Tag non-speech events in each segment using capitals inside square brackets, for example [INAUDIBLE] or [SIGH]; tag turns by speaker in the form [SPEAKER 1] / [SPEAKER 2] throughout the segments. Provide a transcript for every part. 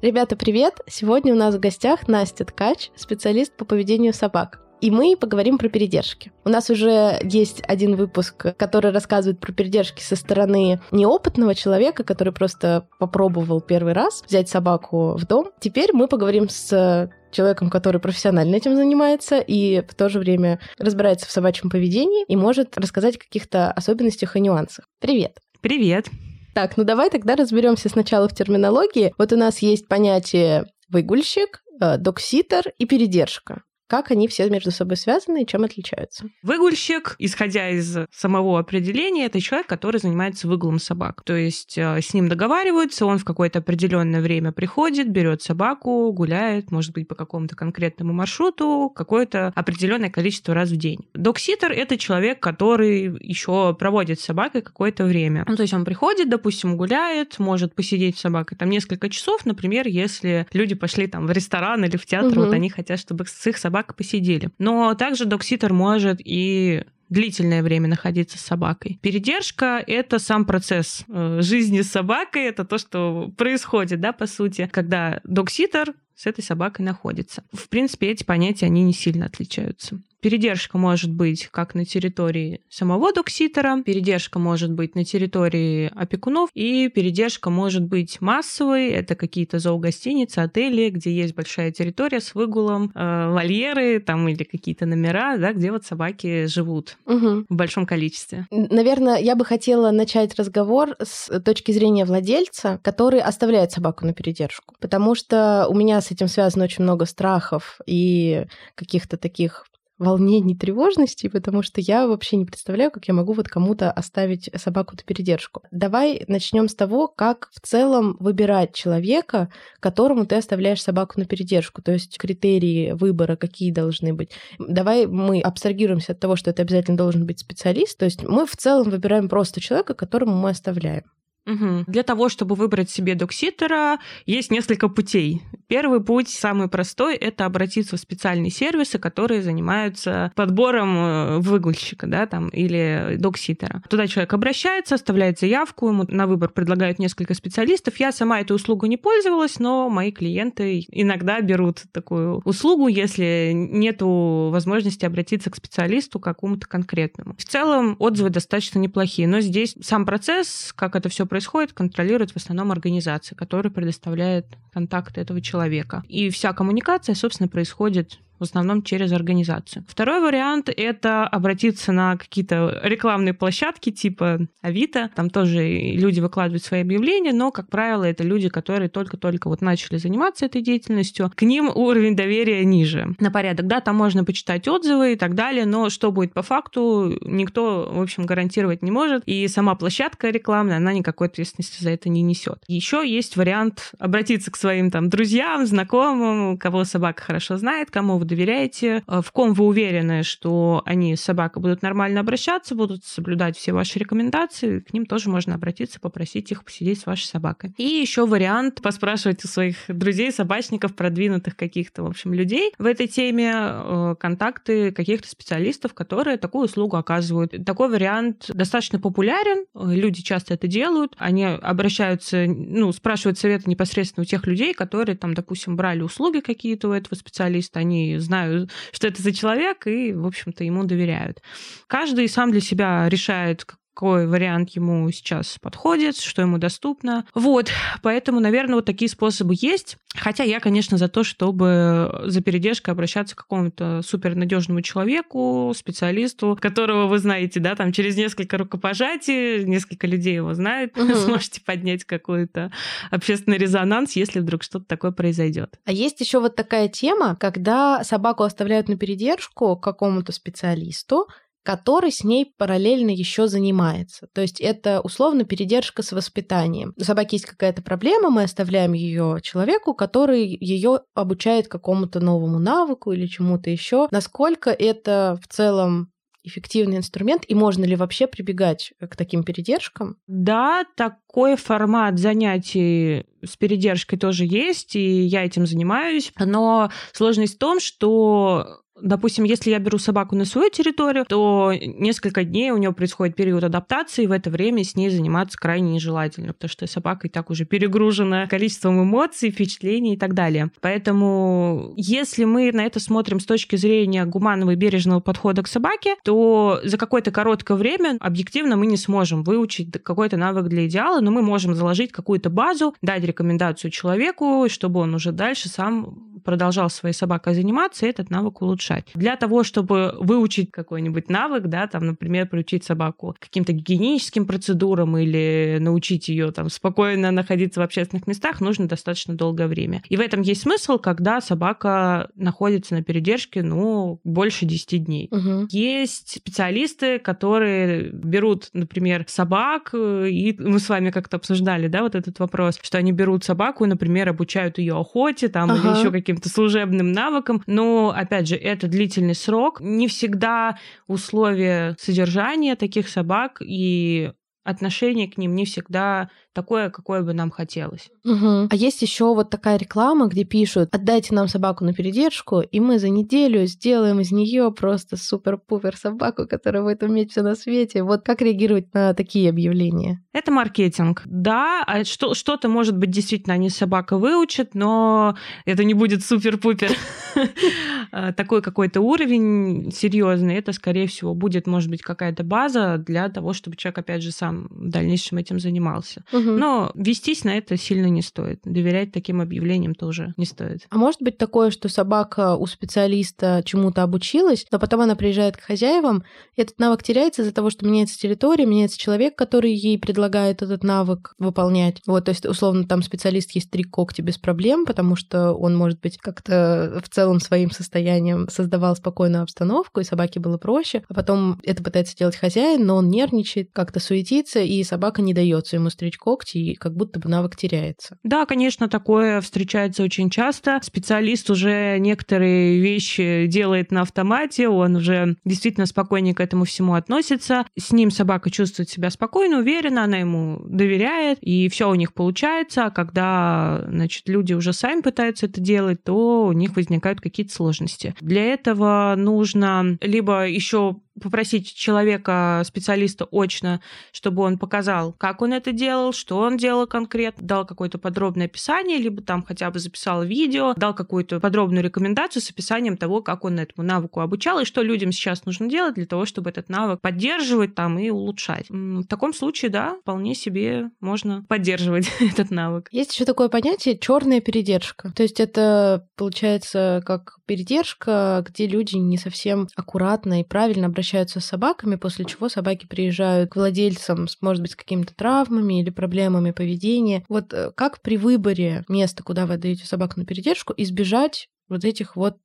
[SPEAKER 1] Ребята, привет! Сегодня у нас в гостях Настя Ткач, специалист по поведению собак. И мы поговорим про передержки. У нас уже есть один выпуск, который рассказывает про передержки со стороны неопытного человека, который просто попробовал первый раз взять собаку в дом. Теперь мы поговорим с человеком, который профессионально этим занимается и в то же время разбирается в собачьем поведении и может рассказать о каких-то особенностях и нюансах. Привет!
[SPEAKER 2] Привет!
[SPEAKER 1] Так, ну давай тогда разберемся сначала в терминологии. Вот у нас есть понятие выгульщик, докситер и передержка как они все между собой связаны и чем отличаются.
[SPEAKER 2] Выгульщик, исходя из самого определения, это человек, который занимается выгулом собак. То есть э, с ним договариваются, он в какое-то определенное время приходит, берет собаку, гуляет, может быть, по какому-то конкретному маршруту, какое-то определенное количество раз в день. Докситер — это человек, который еще проводит с собакой какое-то время. Ну, то есть он приходит, допустим, гуляет, может посидеть с собакой там несколько часов, например, если люди пошли там в ресторан или в театр, угу. вот они хотят, чтобы с их собакой собак посидели. Но также докситер может и длительное время находиться с собакой. Передержка — это сам процесс э, жизни с собакой, это то, что происходит, да, по сути, когда докситер с этой собакой находится. В принципе, эти понятия, они не сильно отличаются. Передержка может быть как на территории самого докситера, передержка может быть на территории опекунов, и передержка может быть массовой. Это какие-то зоогостиницы, отели, где есть большая территория с выгулом, э, вольеры там или какие-то номера, да, где вот собаки живут угу. в большом количестве.
[SPEAKER 1] Наверное, я бы хотела начать разговор с точки зрения владельца, который оставляет собаку на передержку, потому что у меня с этим связано очень много страхов и каких-то таких волнений, тревожности, потому что я вообще не представляю, как я могу вот кому-то оставить собаку на передержку. Давай начнем с того, как в целом выбирать человека, которому ты оставляешь собаку на передержку, то есть критерии выбора какие должны быть. Давай мы абстрагируемся от того, что это обязательно должен быть специалист, то есть мы в целом выбираем просто человека, которому мы оставляем.
[SPEAKER 2] Угу. Для того, чтобы выбрать себе докситера, есть несколько путей. Первый путь, самый простой, это обратиться в специальные сервисы, которые занимаются подбором э, выгульщика, да, там, или докситера. Туда человек обращается, оставляет заявку, ему на выбор предлагают несколько специалистов. Я сама эту услугу не пользовалась, но мои клиенты иногда берут такую услугу, если нет возможности обратиться к специалисту какому-то конкретному. В целом отзывы достаточно неплохие, но здесь сам процесс, как это все происходит, контролирует в основном организация, которая предоставляет контакты этого человека. И вся коммуникация, собственно, происходит в основном через организацию. Второй вариант — это обратиться на какие-то рекламные площадки типа Авито. Там тоже люди выкладывают свои объявления, но, как правило, это люди, которые только-только вот начали заниматься этой деятельностью. К ним уровень доверия ниже на порядок. Да, там можно почитать отзывы и так далее, но что будет по факту, никто, в общем, гарантировать не может. И сама площадка рекламная, она никакой ответственности за это не несет. Еще есть вариант обратиться к своим там друзьям, знакомым, кого собака хорошо знает, кому вы доверяете, э, в ком вы уверены, что они с собакой будут нормально обращаться, будут соблюдать все ваши рекомендации, к ним тоже можно обратиться, попросить их посидеть с вашей собакой. И еще вариант поспрашивать у своих друзей, собачников, продвинутых каких-то, в общем, людей в этой теме, э, контакты каких-то специалистов, которые такую услугу оказывают. Такой вариант достаточно популярен, люди часто это делают, они обращаются, ну, спрашивают советы непосредственно у тех людей, которые там, допустим, брали услуги какие-то у этого специалиста, они знаю, что это за человек, и, в общем-то, ему доверяют. Каждый сам для себя решает, какой вариант ему сейчас подходит, что ему доступно. Вот, поэтому, наверное, вот такие способы есть. Хотя я, конечно, за то, чтобы за передержкой обращаться к какому-то супернадежному человеку, специалисту, которого вы знаете, да, там через несколько рукопожатий, несколько людей его знают, угу. [LAUGHS] сможете поднять какой-то общественный резонанс, если вдруг что-то такое произойдет.
[SPEAKER 1] А есть еще вот такая тема, когда собаку оставляют на передержку какому-то специалисту, который с ней параллельно еще занимается. То есть это условно передержка с воспитанием. У собаки есть какая-то проблема, мы оставляем ее человеку, который ее обучает какому-то новому навыку или чему-то еще. Насколько это в целом эффективный инструмент, и можно ли вообще прибегать к таким передержкам?
[SPEAKER 2] Да, такой формат занятий с передержкой тоже есть, и я этим занимаюсь. Но сложность в том, что Допустим, если я беру собаку на свою территорию, то несколько дней у нее происходит период адаптации, и в это время с ней заниматься крайне нежелательно, потому что собака и так уже перегружена количеством эмоций, впечатлений и так далее. Поэтому, если мы на это смотрим с точки зрения гуманного и бережного подхода к собаке, то за какое-то короткое время объективно мы не сможем выучить какой-то навык для идеала, но мы можем заложить какую-то базу, дать рекомендацию человеку, чтобы он уже дальше сам продолжал своей собакой заниматься и этот навык улучшать. Для того, чтобы выучить какой-нибудь навык, да, там, например, приучить собаку каким-то гигиеническим процедурам или научить ее там спокойно находиться в общественных местах, нужно достаточно долгое время. И в этом есть смысл, когда собака находится на передержке, ну, больше 10 дней.
[SPEAKER 1] Угу.
[SPEAKER 2] Есть специалисты, которые берут, например, собак, и мы с вами как-то обсуждали, да, вот этот вопрос, что они берут собаку, например, обучают ее охоте там ага. или еще каким каким-то служебным навыкам, но, опять же, это длительный срок. Не всегда условия содержания таких собак и отношение к ним не всегда такое, какое бы нам хотелось.
[SPEAKER 1] Угу. А есть еще вот такая реклама, где пишут: отдайте нам собаку на передержку, и мы за неделю сделаем из нее просто супер-пупер собаку, которая будет уметь все на свете. Вот как реагировать на такие объявления?
[SPEAKER 2] Это маркетинг. Да, а что, что-то, может быть, действительно они собака выучат, но это не будет супер-пупер [LAUGHS] а, такой какой-то уровень серьезный. Это, скорее всего, будет, может быть, какая-то база для того, чтобы человек, опять же, сам в дальнейшем этим занимался. Угу. Но вестись на это сильно не стоит. Доверять таким объявлениям тоже не стоит.
[SPEAKER 1] А может быть такое, что собака у специалиста чему-то обучилась, но потом она приезжает к хозяевам, и этот навык теряется из-за того, что меняется территория, меняется человек, который ей предлагает этот навык выполнять. Вот, то есть, условно, там специалист есть три когти без проблем, потому что он, может быть, как-то в целом своим состоянием создавал спокойную обстановку, и собаке было проще. А потом это пытается делать хозяин, но он нервничает, как-то суетится, и собака не дается ему стричь когти, и как будто бы навык теряется.
[SPEAKER 2] Да, конечно, такое встречается очень часто. Специалист уже некоторые вещи делает на автомате, он уже действительно спокойнее к этому всему относится. С ним собака чувствует себя спокойно, уверенно, она ему доверяет, и все у них получается. А когда, значит, люди уже сами пытаются это делать, то у них возникают какие-то сложности. Для этого нужно либо еще попросить человека, специалиста очно, чтобы он показал, как он это делал, что он делал конкретно, дал какое-то подробное описание, либо там хотя бы записал видео, дал какую-то подробную рекомендацию с описанием того, как он этому навыку обучал, и что людям сейчас нужно делать для того, чтобы этот навык поддерживать там и улучшать. В таком случае, да, вполне себе можно поддерживать [LAUGHS] этот навык.
[SPEAKER 1] Есть еще такое понятие черная передержка. То есть это получается как передержка, где люди не совсем аккуратно и правильно обращаются обращаются с собаками, после чего собаки приезжают к владельцам, может быть, с какими-то травмами или проблемами поведения. Вот э, как при выборе места, куда вы отдаете собаку на передержку, избежать вот этих вот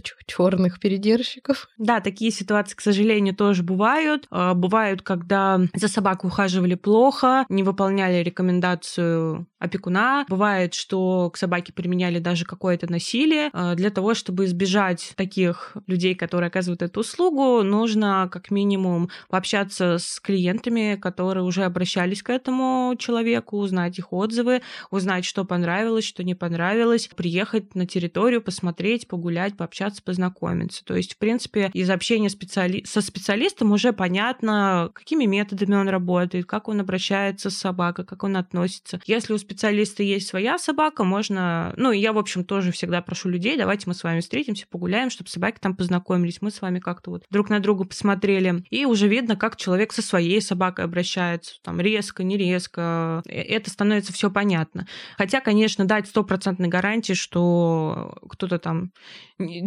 [SPEAKER 1] черных передержщиков.
[SPEAKER 2] Да, такие ситуации, к сожалению, тоже бывают. А, бывают, когда за собаку ухаживали плохо, не выполняли рекомендацию опекуна. Бывает, что к собаке применяли даже какое-то насилие. А, для того, чтобы избежать таких людей, которые оказывают эту услугу, нужно как минимум пообщаться с клиентами, которые уже обращались к этому человеку, узнать их отзывы, узнать, что понравилось, что не понравилось, приехать на территорию, посмотреть, погулять, пообщаться, познакомиться. То есть, в принципе, из общения специали... со специалистом уже понятно, какими методами он работает, как он обращается с собакой, как он относится. Если у специалиста есть своя собака, можно... Ну, я, в общем, тоже всегда прошу людей, давайте мы с вами встретимся, погуляем, чтобы собаки там познакомились, мы с вами как-то вот друг на друга посмотрели. И уже видно, как человек со своей собакой обращается, там, резко, не резко. Э, это становится все понятно. Хотя, конечно, дать стопроцентной гарантии, что кто-то там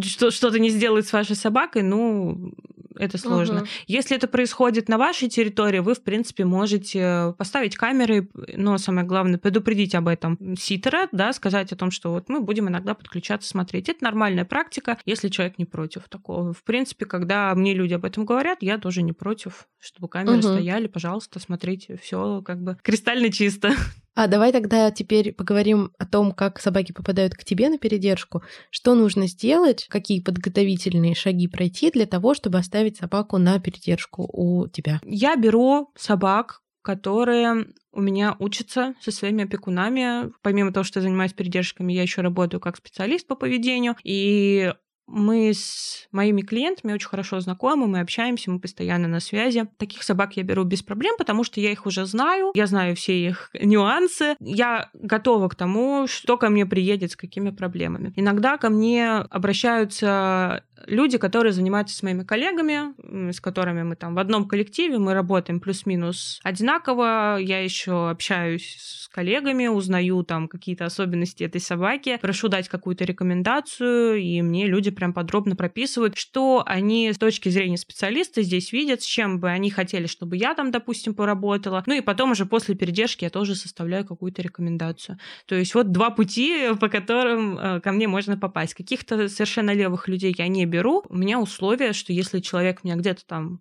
[SPEAKER 2] что-то не сделает с вашей собакой, ну, это сложно. Угу. Если это происходит на вашей территории, вы, в принципе, можете поставить камеры, но самое главное, предупредить об этом ситера, да, сказать о том, что вот мы будем иногда подключаться, смотреть. Это нормальная практика, если человек не против такого. В принципе, когда мне люди об этом говорят, я тоже не против, чтобы камеры угу. стояли, пожалуйста, смотрите, все как бы кристально чисто.
[SPEAKER 1] А давай тогда теперь поговорим о том, как собаки попадают к тебе на передержку. Что нужно сделать, какие подготовительные шаги пройти для того, чтобы оставить собаку на передержку у тебя?
[SPEAKER 2] Я беру собак, которые у меня учатся со своими опекунами. Помимо того, что я занимаюсь передержками, я еще работаю как специалист по поведению. И мы с моими клиентами очень хорошо знакомы, мы общаемся, мы постоянно на связи. Таких собак я беру без проблем, потому что я их уже знаю, я знаю все их [LAUGHS] нюансы. Я готова к тому, что ко мне приедет с какими проблемами. Иногда ко мне обращаются люди, которые занимаются с моими коллегами, с которыми мы там в одном коллективе, мы работаем плюс-минус одинаково. Я еще общаюсь с коллегами, узнаю там какие-то особенности этой собаки, прошу дать какую-то рекомендацию, и мне люди прям подробно прописывают, что они с точки зрения специалиста здесь видят, с чем бы они хотели, чтобы я там, допустим, поработала. Ну и потом уже после передержки я тоже составляю какую-то рекомендацию. То есть вот два пути, по которым э, ко мне можно попасть. Каких-то совершенно левых людей я не беру. У меня условие, что если человек меня где-то там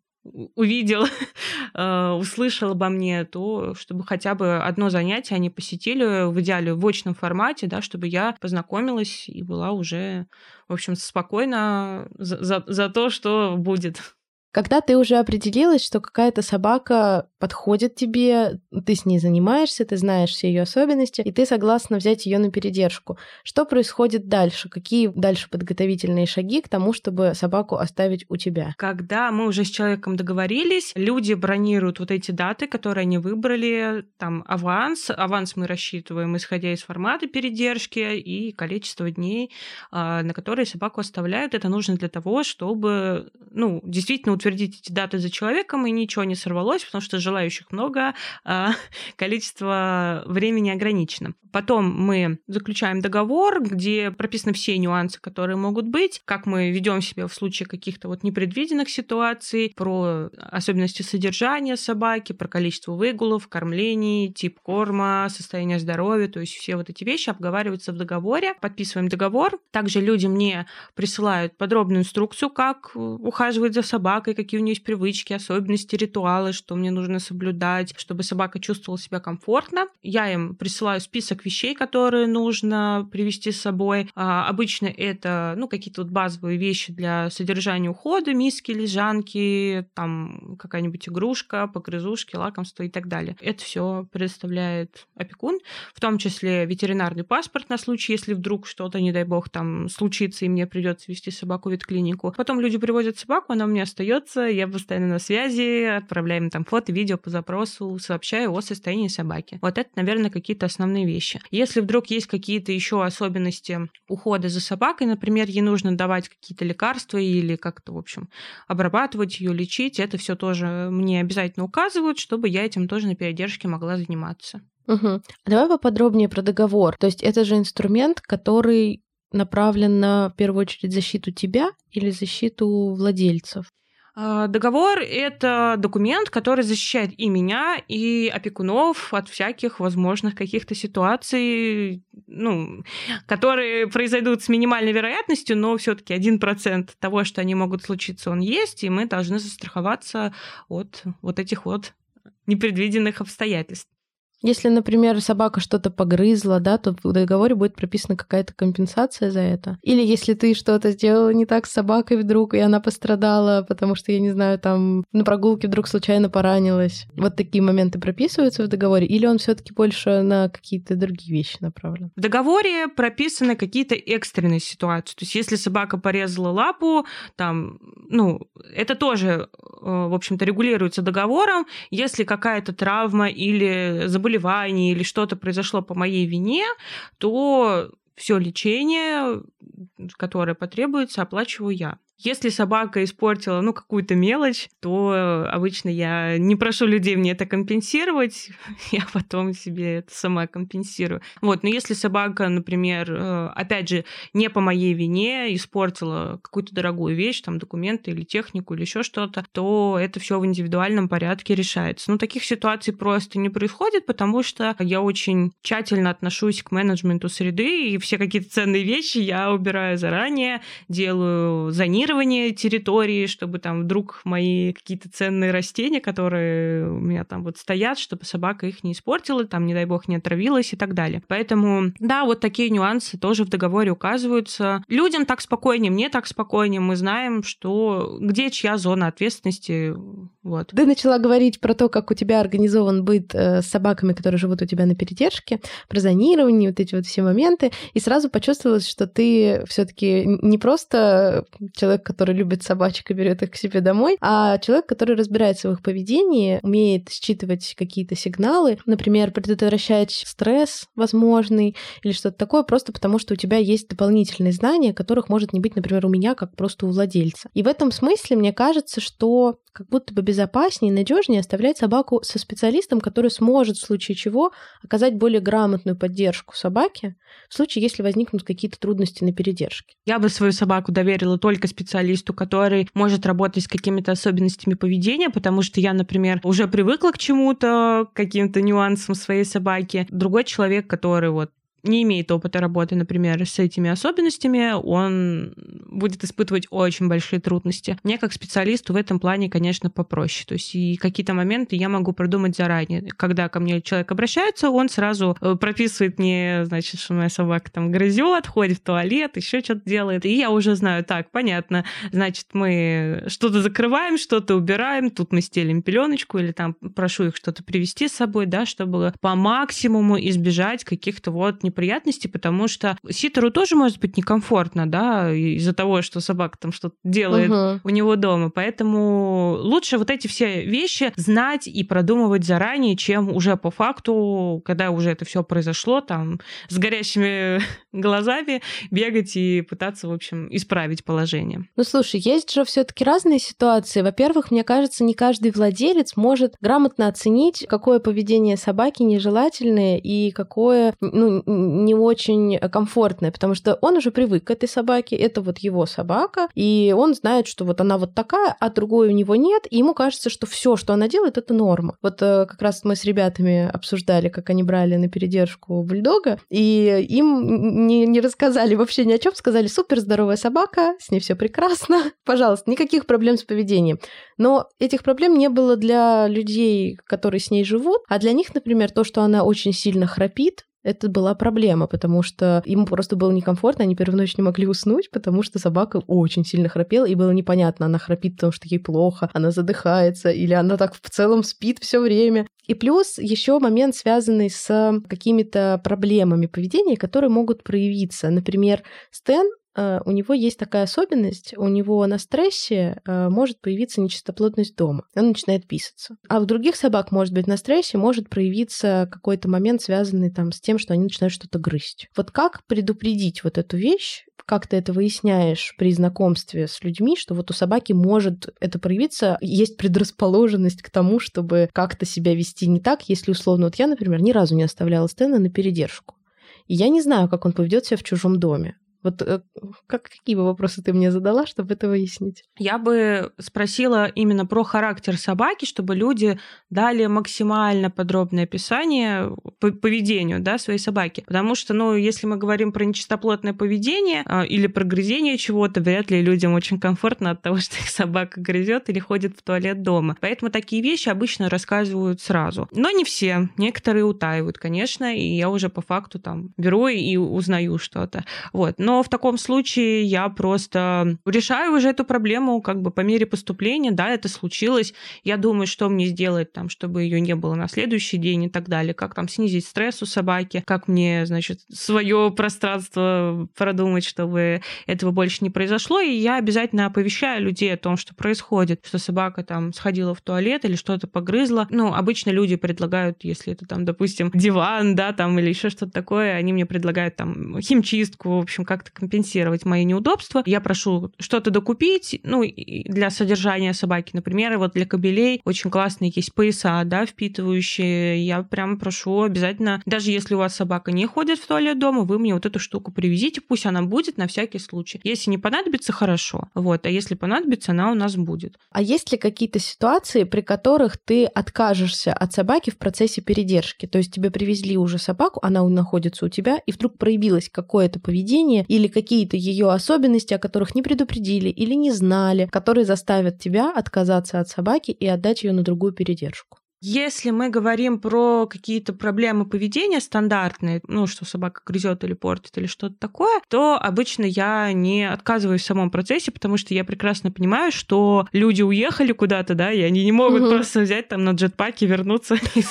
[SPEAKER 2] увидел, [LAUGHS] э, услышал обо мне, то чтобы хотя бы одно занятие они посетили, в идеале в очном формате, да, чтобы я познакомилась и была уже, в общем, спокойна за, за, за то, что будет.
[SPEAKER 1] Когда ты уже определилась, что какая-то собака подходит тебе, ты с ней занимаешься, ты знаешь все ее особенности, и ты согласна взять ее на передержку, что происходит дальше? Какие дальше подготовительные шаги к тому, чтобы собаку оставить у тебя?
[SPEAKER 2] Когда мы уже с человеком договорились, люди бронируют вот эти даты, которые они выбрали, там аванс. Аванс мы рассчитываем, исходя из формата передержки и количества дней, а, на которые собаку оставляют. Это нужно для того, чтобы ну, действительно утвердить эти даты за человеком, и ничего не сорвалось, потому что желающих много, а [LAUGHS] количество времени ограничено. Потом мы заключаем договор, где прописаны все нюансы, которые могут быть, как мы ведем себя в случае каких-то вот непредвиденных ситуаций, про особенности содержания собаки, про количество выгулов, кормлений, тип корма, состояние здоровья, то есть все вот эти вещи обговариваются в договоре. Подписываем договор. Также люди мне присылают подробную инструкцию, как ухаживать за собакой, какие у нее есть привычки, особенности, ритуалы, что мне нужно соблюдать, чтобы собака чувствовала себя комфортно. Я им присылаю список вещей, которые нужно привести с собой. А, обычно это ну, какие-то вот базовые вещи для содержания ухода, миски, лежанки, там какая-нибудь игрушка, погрызушки, лакомство и так далее. Это все предоставляет опекун, в том числе ветеринарный паспорт на случай, если вдруг что-то, не дай бог, там случится, и мне придется вести собаку в ветклинику. Потом люди привозят собаку, она у меня остается остается, я постоянно на связи, отправляем там фото, видео по запросу, сообщаю о состоянии собаки. Вот это, наверное, какие-то основные вещи. Если вдруг есть какие-то еще особенности ухода за собакой, например, ей нужно давать какие-то лекарства или как-то, в общем, обрабатывать ее, лечить, это все тоже мне обязательно указывают, чтобы я этим тоже на передержке могла заниматься.
[SPEAKER 1] Угу. Давай поподробнее про договор. То есть это же инструмент, который направлен на, в первую очередь, защиту тебя или защиту владельцев?
[SPEAKER 2] А, договор — это документ, который защищает и меня, и опекунов от всяких возможных каких-то ситуаций, ну, которые произойдут с минимальной вероятностью, но все таки один процент того, что они могут случиться, он есть, и мы должны застраховаться от вот этих вот непредвиденных обстоятельств.
[SPEAKER 1] Если, например, собака что-то погрызла, да, то в договоре будет прописана какая-то компенсация за это. Или если ты что-то сделала не так с собакой вдруг, и она пострадала, потому что, я не знаю, там на прогулке вдруг случайно поранилась. Вот такие моменты прописываются в договоре, или он все таки больше на какие-то другие вещи направлен?
[SPEAKER 2] В договоре прописаны какие-то экстренные ситуации. То есть если собака порезала лапу, там, ну, это тоже, э, в общем-то, регулируется договором. Если какая-то травма или заболевание заболевание или что-то произошло по моей вине, то все лечение, которое потребуется, оплачиваю я. Если собака испортила, ну, какую-то мелочь, то обычно я не прошу людей мне это компенсировать, [LAUGHS] я потом себе это сама компенсирую. Вот, но если собака, например, э, опять же, не по моей вине испортила какую-то дорогую вещь, там, документы или технику или еще что-то, то это все в индивидуальном порядке решается. Но таких ситуаций просто не происходит, потому что я очень тщательно отношусь к менеджменту среды, и все какие-то ценные вещи я убираю заранее, делаю зонирование территории, чтобы там вдруг мои какие-то ценные растения, которые у меня там вот стоят, чтобы собака их не испортила, там, не дай бог, не отравилась и так далее. Поэтому, да, вот такие нюансы тоже в договоре указываются. Людям так спокойнее, мне так спокойнее, мы знаем, что где чья зона ответственности, вот.
[SPEAKER 1] Ты начала говорить про то, как у тебя организован быт э, с собаками, которые живут у тебя на передержке, про зонирование, вот эти вот все моменты, и сразу почувствовалось, что ты все-таки не просто человек, который любит собачек и берет их к себе домой, а человек, который разбирается в их поведении, умеет считывать какие-то сигналы, например, предотвращать стресс возможный или что-то такое, просто потому что у тебя есть дополнительные знания, которых может не быть, например, у меня, как просто у владельца. И в этом смысле мне кажется, что как будто бы безопаснее и надежнее оставлять собаку со специалистом, который сможет в случае чего оказать более грамотную поддержку собаке, в случае, если возникнут какие-то трудности на передержке.
[SPEAKER 2] Я бы свою собаку доверила только специалисту, который может работать с какими-то особенностями поведения, потому что я, например, уже привыкла к чему-то, к каким-то нюансам своей собаки. Другой человек, который вот не имеет опыта работы, например, с этими особенностями, он будет испытывать очень большие трудности. Мне как специалисту в этом плане, конечно, попроще. То есть и какие-то моменты я могу продумать заранее. Когда ко мне человек обращается, он сразу э, прописывает мне, значит, что моя собака там грызет, ходит в туалет, еще что-то делает. И я уже знаю, так, понятно, значит, мы что-то закрываем, что-то убираем, тут мы стелим пеленочку или там прошу их что-то привезти с собой, да, чтобы по максимуму избежать каких-то вот неприятности, потому что ситеру тоже может быть некомфортно, да, из-за того, что собака там что-то делает угу. у него дома. Поэтому лучше вот эти все вещи знать и продумывать заранее, чем уже по факту, когда уже это все произошло, там с горящими глазами бегать и пытаться, в общем, исправить положение.
[SPEAKER 1] Ну, слушай, есть же все-таки разные ситуации. Во-первых, мне кажется, не каждый владелец может грамотно оценить, какое поведение собаки нежелательное и какое, ну, не очень комфортное, потому что он уже привык к этой собаке, это вот его собака, и он знает, что вот она вот такая, а другой у него нет, и ему кажется, что все, что она делает, это норма. Вот э, как раз мы с ребятами обсуждали, как они брали на передержку бульдога, и им не, не рассказали вообще ни о чем, сказали, супер здоровая собака, с ней все прекрасно, [LAUGHS] пожалуйста, никаких проблем с поведением. Но этих проблем не было для людей, которые с ней живут, а для них, например, то, что она очень сильно храпит, это была проблема, потому что ему просто было некомфортно, они первую ночь не могли уснуть, потому что собака очень сильно храпела, и было непонятно, она храпит, потому что ей плохо, она задыхается, или она так в целом спит все время. И плюс еще момент, связанный с какими-то проблемами поведения, которые могут проявиться. Например, Стэн у него есть такая особенность, у него на стрессе э, может появиться нечистоплотность дома. Он начинает писаться. А у других собак, может быть, на стрессе может проявиться какой-то момент, связанный там с тем, что они начинают что-то грызть. Вот как предупредить вот эту вещь, как ты это выясняешь при знакомстве с людьми, что вот у собаки может это проявиться, есть предрасположенность к тому, чтобы как-то себя вести не так, если условно, вот я, например, ни разу не оставляла Стэна на передержку. И я не знаю, как он поведет себя в чужом доме. Вот э, как, какие бы вопросы ты мне задала, чтобы это выяснить?
[SPEAKER 2] Я бы спросила именно про характер собаки, чтобы люди дали максимально подробное описание по поведению да, своей собаки. Потому что, ну, если мы говорим про нечистоплотное поведение а, или про грызение чего-то, вряд ли людям очень комфортно от того, [LAUGHS] что их собака грызет или ходит в туалет дома. Поэтому такие вещи обычно рассказывают сразу. Но не все. Некоторые утаивают, конечно, и я уже по факту там беру и узнаю что-то. Вот. Но но в таком случае я просто решаю уже эту проблему как бы по мере поступления, да, это случилось, я думаю, что мне сделать там, чтобы ее не было на следующий день и так далее, как там снизить стресс у собаки, как мне, значит, свое пространство продумать, чтобы этого больше не произошло, и я обязательно оповещаю людей о том, что происходит, что собака там сходила в туалет или что-то погрызла. Ну, обычно люди предлагают, если это там, допустим, диван, да, там или еще что-то такое, они мне предлагают там химчистку, в общем, как как-то компенсировать мои неудобства. Я прошу что-то докупить, ну, для содержания собаки, например, и вот для кобелей очень классные есть пояса, да, впитывающие. Я прям прошу обязательно, даже если у вас собака не ходит в туалет дома, вы мне вот эту штуку привезите, пусть она будет на всякий случай. Если не понадобится, хорошо. Вот, а если понадобится, она у нас будет.
[SPEAKER 1] А есть ли какие-то ситуации, при которых ты откажешься от собаки в процессе передержки? То есть тебе привезли уже собаку, она находится у тебя, и вдруг проявилось какое-то поведение или какие-то ее особенности, о которых не предупредили или не знали, которые заставят тебя отказаться от собаки и отдать ее на другую передержку.
[SPEAKER 2] Если мы говорим про какие-то проблемы поведения стандартные, ну, что собака грызет или портит или что-то такое, то обычно я не отказываюсь в самом процессе, потому что я прекрасно понимаю, что люди уехали куда-то, да, и они не могут угу. просто взять там на джетпаке, вернуться [LAUGHS] и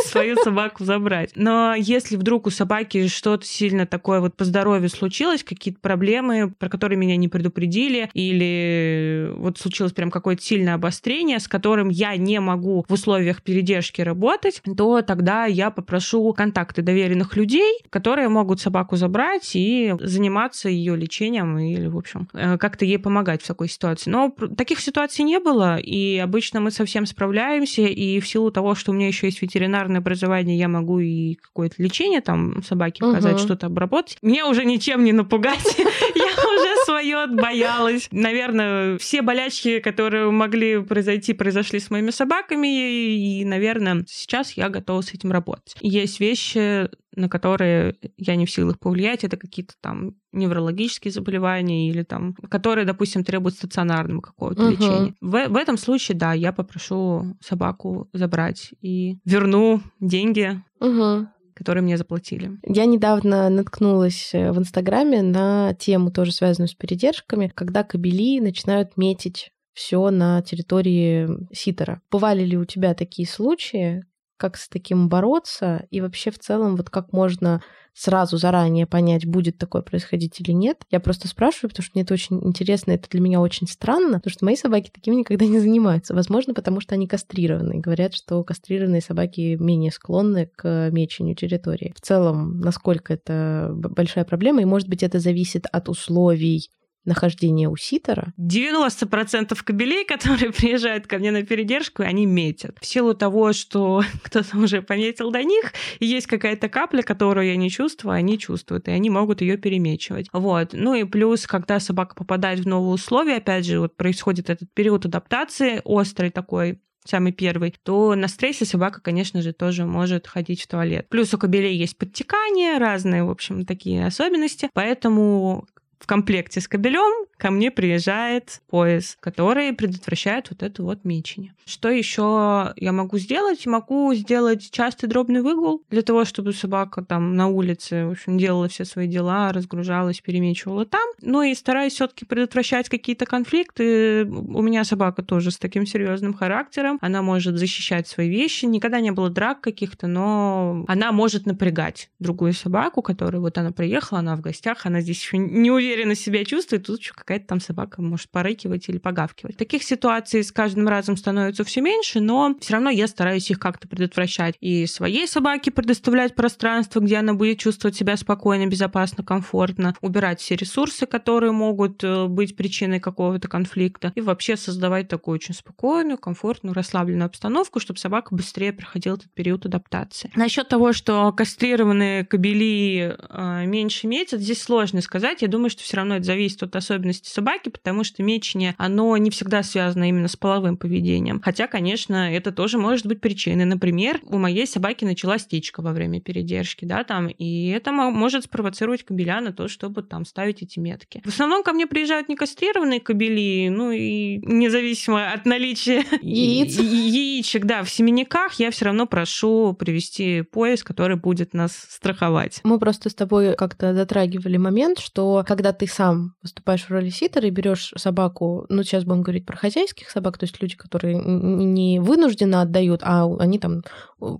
[SPEAKER 2] свою собаку забрать. Но если вдруг у собаки что-то сильно такое вот по здоровью случилось, какие-то проблемы, про которые меня не предупредили, или вот случилось прям какое-то сильное обострение, с которым я не могу в условиях передержки работать, то тогда я попрошу контакты доверенных людей, которые могут собаку забрать и заниматься ее лечением или, в общем, э, как-то ей помогать в такой ситуации. Но таких ситуаций не было, и обычно мы совсем справляемся, и в силу того, что у меня еще есть ветеринарное образование, я могу и какое-то лечение там собаке показать, угу. что-то обработать. Меня уже ничем не напугать. [LAUGHS] Я уже свое отбоялась. Наверное, все болячки, которые могли произойти, произошли с моими собаками, и наверное, сейчас я готова с этим работать. Есть вещи, на которые я не в силах повлиять, это какие-то там неврологические заболевания или там, которые, допустим, требуют стационарного какого-то uh-huh. лечения. В, в этом случае, да, я попрошу собаку забрать и верну деньги. Uh-huh которые мне заплатили.
[SPEAKER 1] Я недавно наткнулась э, в Инстаграме на тему, тоже связанную с передержками, когда кобели начинают метить все на территории ситера. Бывали ли у тебя такие случаи? Как с таким бороться? И вообще в целом, вот как можно сразу заранее понять, будет такое происходить или нет. Я просто спрашиваю, потому что мне это очень интересно, это для меня очень странно, потому что мои собаки таким никогда не занимаются. Возможно, потому что они кастрированы. Говорят, что кастрированные собаки менее склонны к мечению территории. В целом, насколько это большая проблема, и, может быть, это зависит от условий нахождения у ситера.
[SPEAKER 2] 90% кобелей, [LAUGHS] которые приезжают ко мне на передержку, они метят. В силу того, что [LAUGHS] кто-то уже пометил до них, и есть какая-то капля, которую я не чувствую, они чувствуют, и они могут ее перемечивать. Вот. Ну и плюс, когда собака попадает в новые условия, опять же, вот происходит этот период адаптации, острый такой, самый первый, то на стрессе собака, конечно же, тоже может ходить в туалет. Плюс у кобелей есть подтекание, разные, в общем, такие особенности, поэтому в комплекте с кабелем ко мне приезжает пояс, который предотвращает вот это вот мечение. Что еще я могу сделать? Могу сделать частый дробный выгул для того, чтобы собака там на улице, в общем, делала все свои дела, разгружалась, перемечивала там. Ну и стараюсь все-таки предотвращать какие-то конфликты. У меня собака тоже с таким серьезным характером. Она может защищать свои вещи. Никогда не было драк каких-то, но она может напрягать другую собаку, которая вот она приехала, она в гостях, она здесь еще не уверена, уверенно себя чувствует, тут еще какая-то там собака может порыкивать или погавкивать. Таких ситуаций с каждым разом становится все меньше, но все равно я стараюсь их как-то предотвращать. И своей собаке предоставлять пространство, где она будет чувствовать себя спокойно, безопасно, комфортно, убирать все ресурсы, которые могут э, быть причиной какого-то конфликта, и вообще создавать такую очень спокойную, комфортную, расслабленную обстановку, чтобы собака быстрее проходила этот период адаптации. Насчет того, что кастрированные кобели э, меньше метят, здесь сложно сказать. Я думаю, что что все равно это зависит от особенностей собаки, потому что мечение, оно не всегда связано именно с половым поведением. Хотя, конечно, это тоже может быть причиной. Например, у моей собаки началась течка во время передержки, да, там, и это может спровоцировать кобеля на то, чтобы там ставить эти метки. В основном ко мне приезжают некастрированные кобели, ну и независимо от наличия [LAUGHS]
[SPEAKER 1] яиц,
[SPEAKER 2] яичек, да, в семенниках я все равно прошу привести пояс, который будет нас страховать.
[SPEAKER 1] Мы просто с тобой как-то затрагивали момент, что когда ты сам выступаешь в роли ситера и берешь собаку, ну, сейчас будем говорить про хозяйских собак, то есть люди, которые не вынужденно отдают, а они там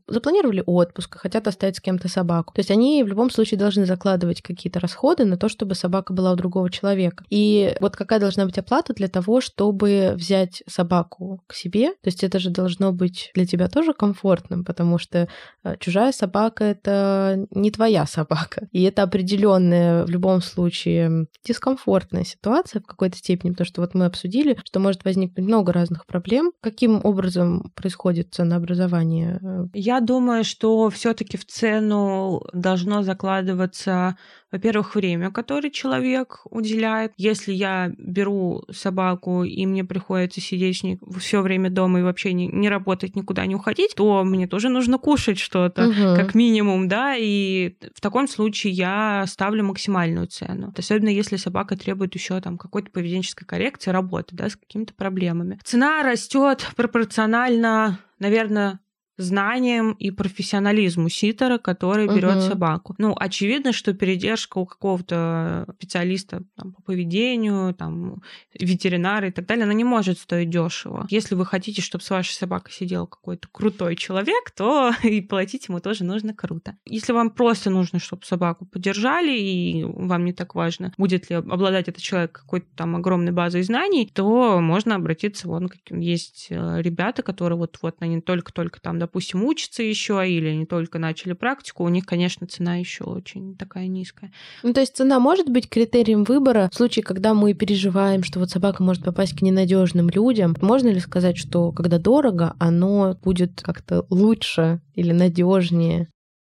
[SPEAKER 1] запланировали отпуск, хотят оставить с кем-то собаку. То есть они в любом случае должны закладывать какие-то расходы на то, чтобы собака была у другого человека. И вот какая должна быть оплата для того, чтобы взять собаку к себе? То есть это же должно быть для тебя тоже комфортным, потому что э, чужая собака — это не твоя собака. И это определенная в любом случае дискомфортная ситуация в какой-то степени, потому что вот мы обсудили, что может возникнуть много разных проблем. Каким образом происходит ценообразование?
[SPEAKER 2] Я думаю, что все-таки в цену должно закладываться во-первых, время, которое человек уделяет. Если я беру собаку, и мне приходится сидеть с ней все время дома и вообще не, не работать, никуда не уходить, то мне тоже нужно кушать что-то, угу. как минимум, да, и в таком случае я ставлю максимальную цену. Особенно если собака требует еще там какой-то поведенческой коррекции, работы, да, с какими-то проблемами. Цена растет пропорционально, наверное, знаниям и профессионализму ситера, который берет
[SPEAKER 1] Мгм.
[SPEAKER 2] собаку. Ну, очевидно, что передержка у какого-то специалиста там, по поведению, там, ветеринара и так далее, она не может стоить дешево. Если вы хотите, чтобы с вашей собакой сидел какой-то крутой человек, то [LAUGHS] и платить ему тоже нужно круто. Если вам просто нужно, чтобы собаку поддержали, и вам не так важно, будет ли обладать этот человек какой-то там огромной базой знаний, то можно обратиться, вон, каким есть э, ребята, которые вот-вот они только-только там, допустим, учатся еще, или они только начали практику, у них, конечно, цена еще очень такая низкая.
[SPEAKER 1] Ну, то есть цена может быть критерием выбора в случае, когда мы переживаем, что вот собака может попасть к ненадежным людям. Можно ли сказать, что когда дорого, оно будет как-то лучше или надежнее?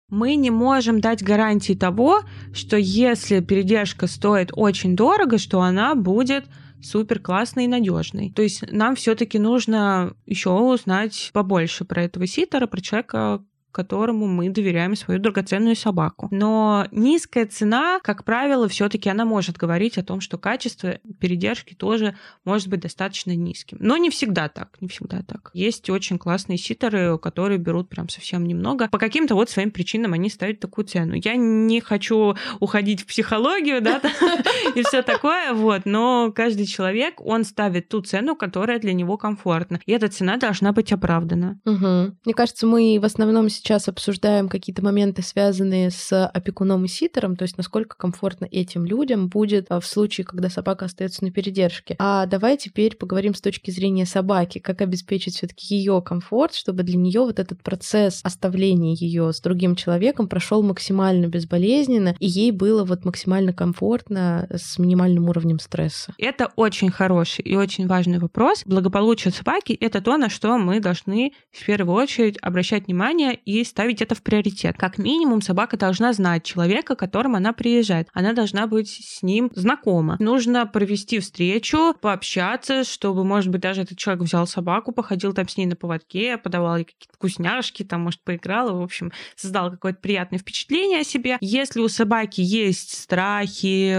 [SPEAKER 2] Мы не можем дать гарантии того, что если передержка стоит очень дорого, что она будет супер классной и надежной. То есть нам все-таки нужно еще узнать побольше про этого ситера, про человека, которому мы доверяем свою драгоценную собаку. Но низкая цена, как правило, все-таки она может говорить о том, что качество передержки тоже может быть достаточно низким. Но не всегда так, не всегда так. Есть очень классные ситеры, которые берут прям совсем немного. По каким-то вот своим причинам они ставят такую цену. Я не хочу уходить в психологию, да, и все такое, вот, но каждый человек, он ставит ту цену, которая для него комфортна. И эта цена должна быть оправдана.
[SPEAKER 1] Мне кажется, мы в основном сейчас обсуждаем какие-то моменты, связанные с опекуном и ситером, то есть насколько комфортно этим людям будет а, в случае, когда собака остается на передержке. А давай теперь поговорим с точки зрения собаки, как обеспечить все-таки ее комфорт, чтобы для нее вот этот процесс оставления ее с другим человеком прошел максимально безболезненно, и ей было вот максимально комфортно с минимальным уровнем стресса.
[SPEAKER 2] Это очень хороший и очень важный вопрос. Благополучие собаки — это то, на что мы должны в первую очередь обращать внимание и ставить это в приоритет. Как минимум, собака должна знать человека, к которому она приезжает. Она должна быть с ним знакома. Нужно провести встречу, пообщаться, чтобы, может быть, даже этот человек взял собаку, походил там с ней на поводке, подавал ей какие-то вкусняшки, там, может, поиграл, и, в общем, создал какое-то приятное впечатление о себе. Если у собаки есть страхи,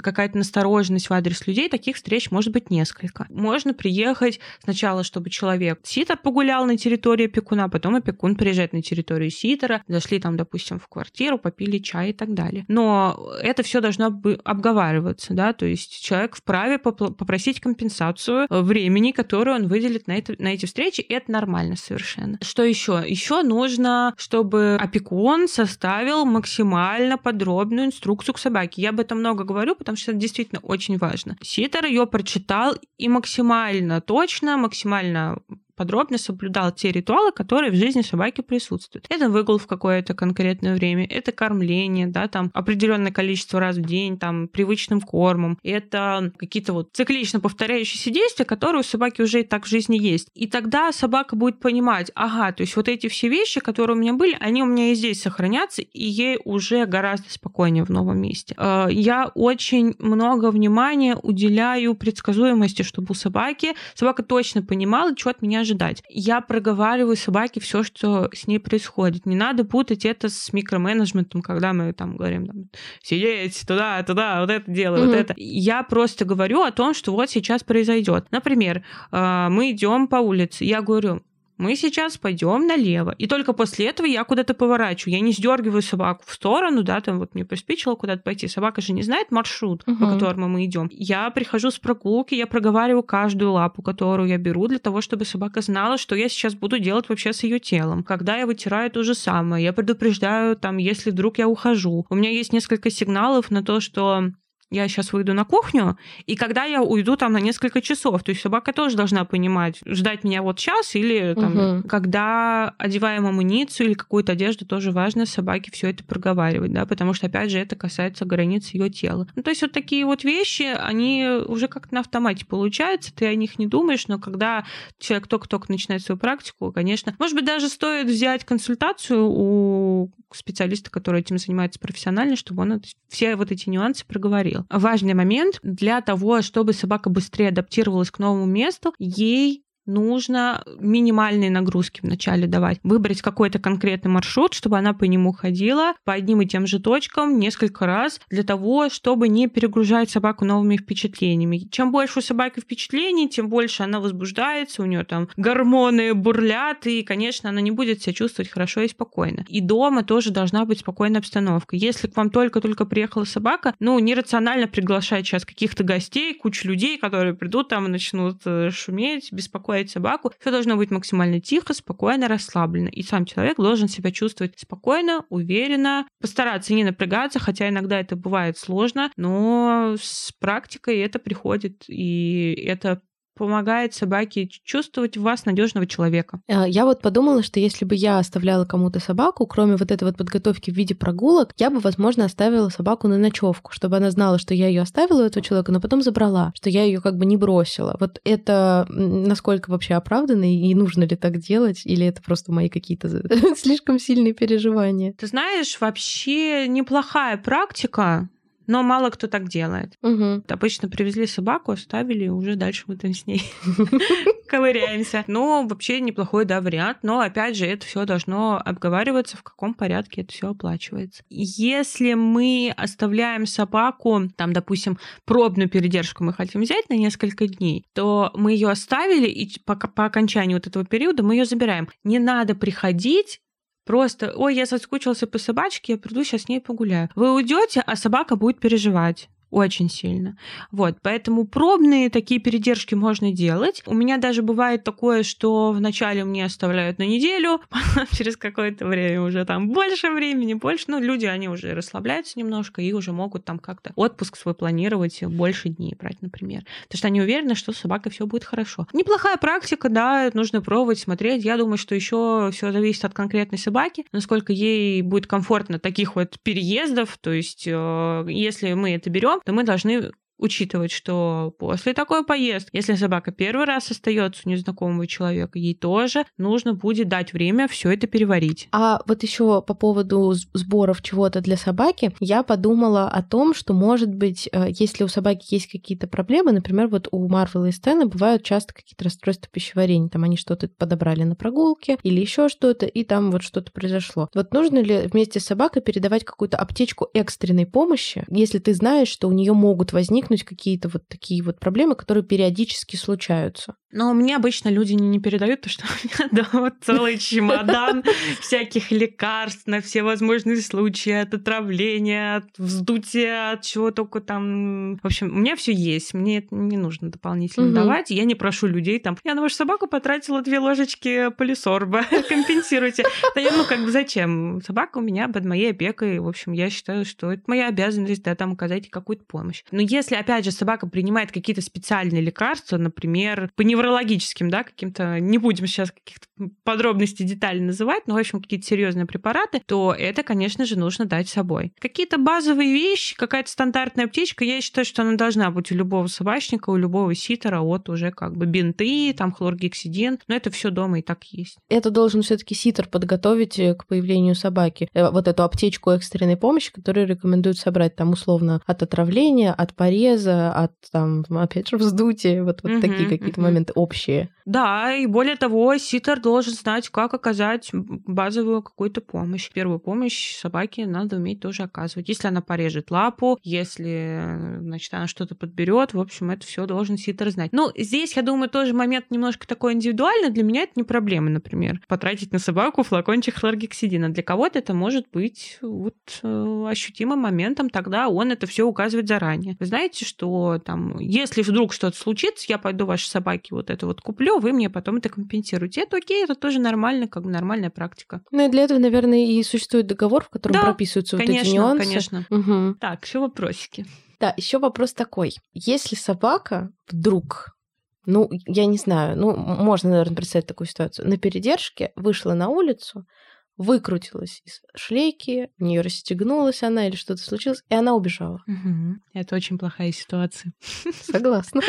[SPEAKER 2] какая-то настороженность в адрес людей, таких встреч может быть несколько. Можно приехать сначала, чтобы человек ситер погулял на территории опекуна, потом опекун приезжает на территорию ситера, зашли там, допустим, в квартиру, попили чай и так далее. Но это все должно обговариваться, да, то есть человек вправе попросить компенсацию времени, которое он выделит на, это, на эти встречи, и это нормально совершенно. Что еще? Еще нужно, чтобы опекун составил максимально подробную инструкцию к собаке. Я об этом много говорю, потому что это действительно очень важно. Ситер ее прочитал и максимально точно, максимально подробно соблюдал те ритуалы, которые в жизни собаки присутствуют. Это выгул в какое-то конкретное время, это кормление, да, там определенное количество раз в день, там привычным кормом, это какие-то вот циклично повторяющиеся действия, которые у собаки уже и так в жизни есть. И тогда собака будет понимать, ага, то есть вот эти все вещи, которые у меня были, они у меня и здесь сохранятся, и ей уже гораздо спокойнее в новом месте. Э, я очень много внимания уделяю предсказуемости, чтобы у собаки собака точно понимала, что от меня ожидать. Я проговариваю собаке все, что с ней происходит. Не надо путать это с микроменеджментом, когда мы там говорим, там, сидеть туда, туда, вот это дело, mm-hmm. вот это. Я просто говорю о том, что вот сейчас произойдет. Например, э, мы идем по улице, я говорю, мы сейчас пойдем налево. И только после этого я куда-то поворачиваю. Я не сдергиваю собаку в сторону, да, там вот мне приспичило куда-то пойти. Собака же не знает маршрут, угу. по которому мы идем. Я прихожу с прогулки, я проговариваю каждую лапу, которую я беру, для того, чтобы собака знала, что я сейчас буду делать вообще с ее телом. Когда я вытираю то же самое, я предупреждаю, там, если вдруг я ухожу. У меня есть несколько сигналов на то, что я сейчас выйду на кухню, и когда я уйду там на несколько часов, то есть собака тоже должна понимать, ждать меня вот час или там, угу. когда одеваем амуницию или какую-то одежду, тоже важно собаке все это проговаривать, да, потому что, опять же, это касается границ ее тела. Ну, то есть вот такие вот вещи, они уже как-то на автомате получаются, ты о них не думаешь, но когда человек только-только начинает свою практику, конечно, может быть, даже стоит взять консультацию у специалиста, который этим занимается профессионально, чтобы он все вот эти нюансы проговорил важный момент для того, чтобы собака быстрее адаптировалась к новому месту, ей нужно минимальные нагрузки вначале давать. Выбрать какой-то конкретный маршрут, чтобы она по нему ходила по одним и тем же точкам несколько раз для того, чтобы не перегружать собаку новыми впечатлениями. Чем больше у собаки впечатлений, тем больше она возбуждается, у нее там гормоны бурлят, и, конечно, она не будет себя чувствовать хорошо и спокойно. И дома тоже должна быть спокойная обстановка. Если к вам только-только приехала собака, ну, нерационально приглашать сейчас каких-то гостей, кучу людей, которые придут там и начнут э, шуметь, беспокоить успокоить собаку. Все должно быть максимально тихо, спокойно, расслабленно. И сам человек должен себя чувствовать спокойно, уверенно, постараться не напрягаться, хотя иногда это бывает сложно, но с практикой это приходит, и это помогает собаке чувствовать в вас надежного человека.
[SPEAKER 1] А, я вот подумала, что если бы я оставляла кому-то собаку, кроме вот этой вот подготовки в виде прогулок, я бы, возможно, оставила собаку на ночевку, чтобы она знала, что я ее оставила у этого человека, но потом забрала, что я ее как бы не бросила. Вот это насколько вообще оправданно и нужно ли так делать, или это просто мои какие-то [LAUGHS] слишком сильные переживания?
[SPEAKER 2] Ты знаешь, вообще неплохая практика, но мало кто так делает.
[SPEAKER 1] Угу.
[SPEAKER 2] Обычно привезли собаку, оставили, уже дальше мы там с ней [LAUGHS] ковыряемся. Но вообще неплохой, да, вариант. Но опять же, это все должно обговариваться, в каком порядке это все оплачивается. Если мы оставляем собаку, там, допустим, пробную передержку мы хотим взять на несколько дней, то мы ее оставили, и по, по окончании вот этого периода мы ее забираем. Не надо приходить Просто, ой, я соскучился по собачке, я приду сейчас с ней погуляю. Вы уйдете, а собака будет переживать очень сильно. Вот, поэтому пробные такие передержки можно делать. У меня даже бывает такое, что вначале мне оставляют на неделю, [LAUGHS] через какое-то время уже там больше времени, больше. Ну, люди, они уже расслабляются немножко и уже могут там как-то отпуск свой планировать больше дней брать, например. Потому что они уверены, что с собакой все будет хорошо. Неплохая практика, да, нужно пробовать, смотреть. Я думаю, что еще все зависит от конкретной собаки, насколько ей будет комфортно таких вот переездов. То есть, э, если мы это берем, то мы должны учитывать, что после такой поездки, если собака первый раз остается у незнакомого человека, ей тоже нужно будет дать время все это переварить.
[SPEAKER 1] А вот еще по поводу сборов чего-то для собаки, я подумала о том, что, может быть, э, если у собаки есть какие-то проблемы, например, вот у Марвела и Стэна бывают часто какие-то расстройства пищеварения, там они что-то подобрали на прогулке или еще что-то, и там вот что-то произошло. Вот нужно ли вместе с собакой передавать какую-то аптечку экстренной помощи, если ты знаешь, что у нее могут возникнуть возникнуть какие-то вот такие вот проблемы, которые периодически случаются.
[SPEAKER 2] Но мне обычно люди не, не передают, потому что [LAUGHS] у меня дома целый чемодан [LAUGHS] всяких лекарств на все возможные случаи, от отравления, от вздутия, от чего только там. В общем, у меня все есть, мне это не нужно дополнительно угу. давать. Я не прошу людей там, я на вашу собаку потратила две ложечки полисорба, [LAUGHS] компенсируйте. Да я, ну, как бы зачем? Собака у меня под моей опекой, в общем, я считаю, что это моя обязанность, да, там оказать какую-то помощь. Но если, опять же, собака принимает какие-то специальные лекарства, например, по неврологии неврологическим, да, каким-то, не будем сейчас каких-то подробностей, деталей называть, но, в общем, какие-то серьезные препараты, то это, конечно же, нужно дать собой. Какие-то базовые вещи, какая-то стандартная аптечка, я считаю, что она должна быть у любого собачника, у любого ситера, вот уже как бы бинты, там хлоргексидин, но это все дома и так есть.
[SPEAKER 1] Это должен все-таки ситер подготовить э, к появлению собаки. Э, вот эту аптечку экстренной помощи, которую рекомендуют собрать там условно от отравления, от пореза, от там, опять же, вздутия, вот, вот uh-huh, такие какие-то uh-huh. моменты общие.
[SPEAKER 2] Да, и более того, ситер должен знать, как оказать базовую какую-то помощь. Первую помощь собаке надо уметь тоже оказывать. Если она порежет лапу, если, значит, она что-то подберет, в общем, это все должен ситер знать. Ну, здесь, я думаю, тоже момент немножко такой индивидуальный. Для меня это не проблема, например, потратить на собаку флакончик хлоргексидина. Для кого-то это может быть вот э, ощутимым моментом, тогда он это все указывает заранее. Вы знаете, что там, если вдруг что-то случится, я пойду вашей собаке вот это вот куплю, вы мне потом это компенсируете. Это окей, это тоже нормально, как бы нормальная практика.
[SPEAKER 1] Ну и для этого, наверное, и существует договор, в котором да, прописываются
[SPEAKER 2] конечно,
[SPEAKER 1] вот эти нюансы.
[SPEAKER 2] конечно.
[SPEAKER 1] Угу.
[SPEAKER 2] Так, еще вопросики.
[SPEAKER 1] Да, еще вопрос такой. Если собака вдруг ну, я не знаю, ну, можно, наверное, представить такую ситуацию. На передержке вышла на улицу, выкрутилась из шлейки, у нее расстегнулась она или что-то случилось, и она убежала.
[SPEAKER 2] Угу. Это очень плохая ситуация. [LAUGHS]
[SPEAKER 1] Согласна.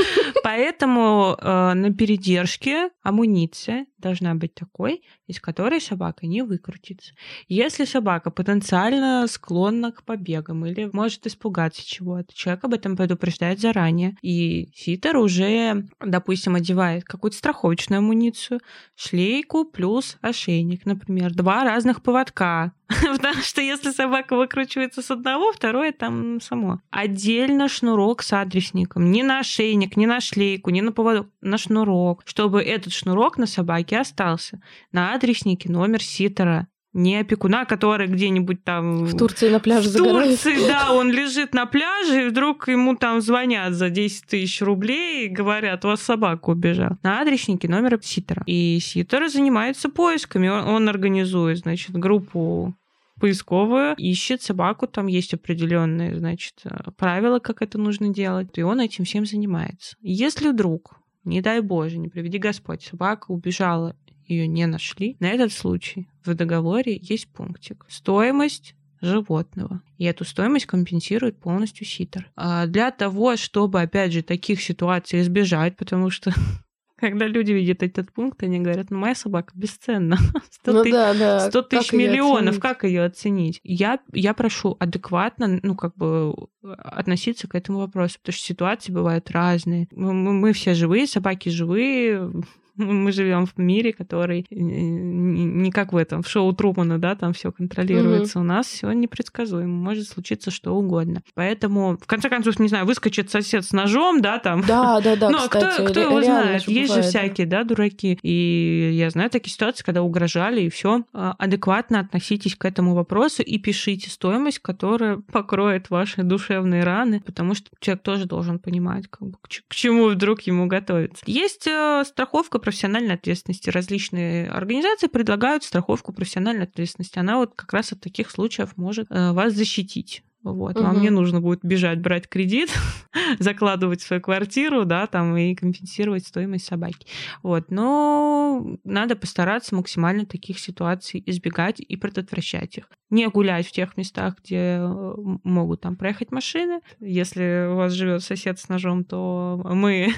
[SPEAKER 2] Поэтому э, на передержке амуниция должна быть такой, из которой собака не выкрутится. Если собака потенциально склонна к побегам или может испугаться чего-то, человек об этом предупреждает заранее. И ситер уже, допустим, одевает какую-то страховочную амуницию, шлейку плюс ошейник, например, два разных поводка, [LAUGHS] Потому что если собака выкручивается с одного, второе там само. Отдельно шнурок с адресником. Не на ошейник, не на шлейку, не на поводок, на шнурок. Чтобы этот шнурок на собаке остался. На адреснике номер ситера не опекуна, который где-нибудь там...
[SPEAKER 1] В Турции на пляже
[SPEAKER 2] В Турции, да, он лежит на пляже, и вдруг ему там звонят за 10 тысяч рублей и говорят, у вас собака убежала. На адреснике номер ситера. И ситер занимается поисками. Он, он организует, значит, группу поисковую, ищет собаку, там есть определенные, значит, правила, как это нужно делать, и он этим всем занимается. Если вдруг не дай Боже, не приведи Господь, собака убежала ее не нашли, на этот случай в договоре есть пунктик. Стоимость животного. И эту стоимость компенсирует полностью ситер. А для того, чтобы, опять же, таких ситуаций избежать, потому что [LAUGHS] когда люди видят этот пункт, они говорят, ну, моя собака бесценна. [LAUGHS] 100, ну, тысяч, да, да. 100 тысяч миллионов, как ее оценить? Я, я прошу адекватно, ну, как бы относиться к этому вопросу, потому что ситуации бывают разные. Мы, мы все живые, собаки живые, мы живем в мире, который не как в этом, в шоу Трумана, да, там все контролируется. Угу. У нас все непредсказуемо, может случиться что угодно. Поэтому, в конце концов, не знаю, выскочит сосед с ножом, да, там.
[SPEAKER 1] Да, да, да. [LAUGHS]
[SPEAKER 2] Ну, а кто, кто его знает? Же Есть бывает, же всякие, да, дураки. И я знаю такие ситуации, когда угрожали, и все. А, адекватно относитесь к этому вопросу и пишите стоимость, которая покроет ваши душевные раны, потому что человек тоже должен понимать, как бы, к чему вдруг ему готовиться. Есть э, страховка профессиональной ответственности. Различные организации предлагают страховку профессиональной ответственности. Она вот как раз от таких случаев может э, вас защитить. Вот, угу. вам не нужно будет бежать брать кредит, [LAUGHS] закладывать свою квартиру, да, там и компенсировать стоимость собаки. Вот, но надо постараться максимально таких ситуаций избегать и предотвращать их. Не гулять в тех местах, где э, могут там проехать машины. Если у вас живет сосед с ножом, то мы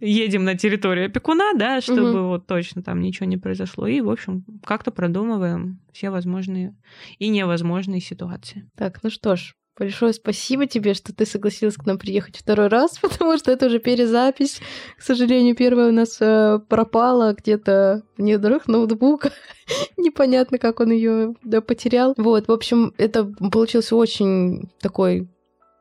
[SPEAKER 2] едем на территорию опекуна, да, чтобы угу. вот точно там ничего не произошло. И, в общем, как-то продумываем все возможные и невозможные ситуации.
[SPEAKER 1] Так, ну что ж, Большое спасибо тебе, что ты согласилась к нам приехать второй раз, [LAUGHS] потому что это уже перезапись. К сожалению, первая у нас э, пропала где-то в недрах ноутбука. [LAUGHS] Непонятно, как он ее да, потерял. Вот, в общем, это получился очень такой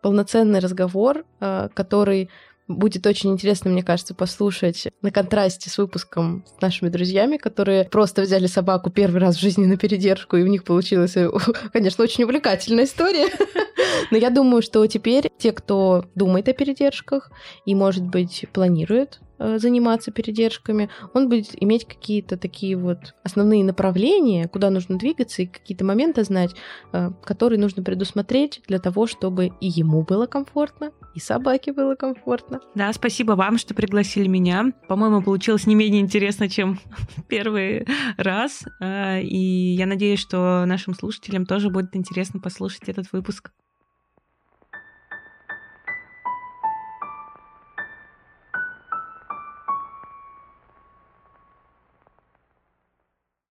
[SPEAKER 1] полноценный разговор, э, который Будет очень интересно, мне кажется, послушать на контрасте с выпуском с нашими друзьями, которые просто взяли собаку первый раз в жизни на передержку, и у них получилась, э, [LAUGHS] конечно, очень увлекательная история. [LAUGHS] Но я думаю, что теперь те, кто думает о передержках и, может быть, планирует заниматься передержками, он будет иметь какие-то такие вот основные направления, куда нужно двигаться и какие-то моменты знать, э, которые нужно предусмотреть для того, чтобы и ему было комфортно, и собаке было комфортно.
[SPEAKER 2] Да, спасибо вам, что пригласили меня. По-моему, получилось не менее интересно, чем [LAUGHS] первый раз. Э, и я надеюсь, что нашим слушателям тоже будет интересно послушать этот выпуск.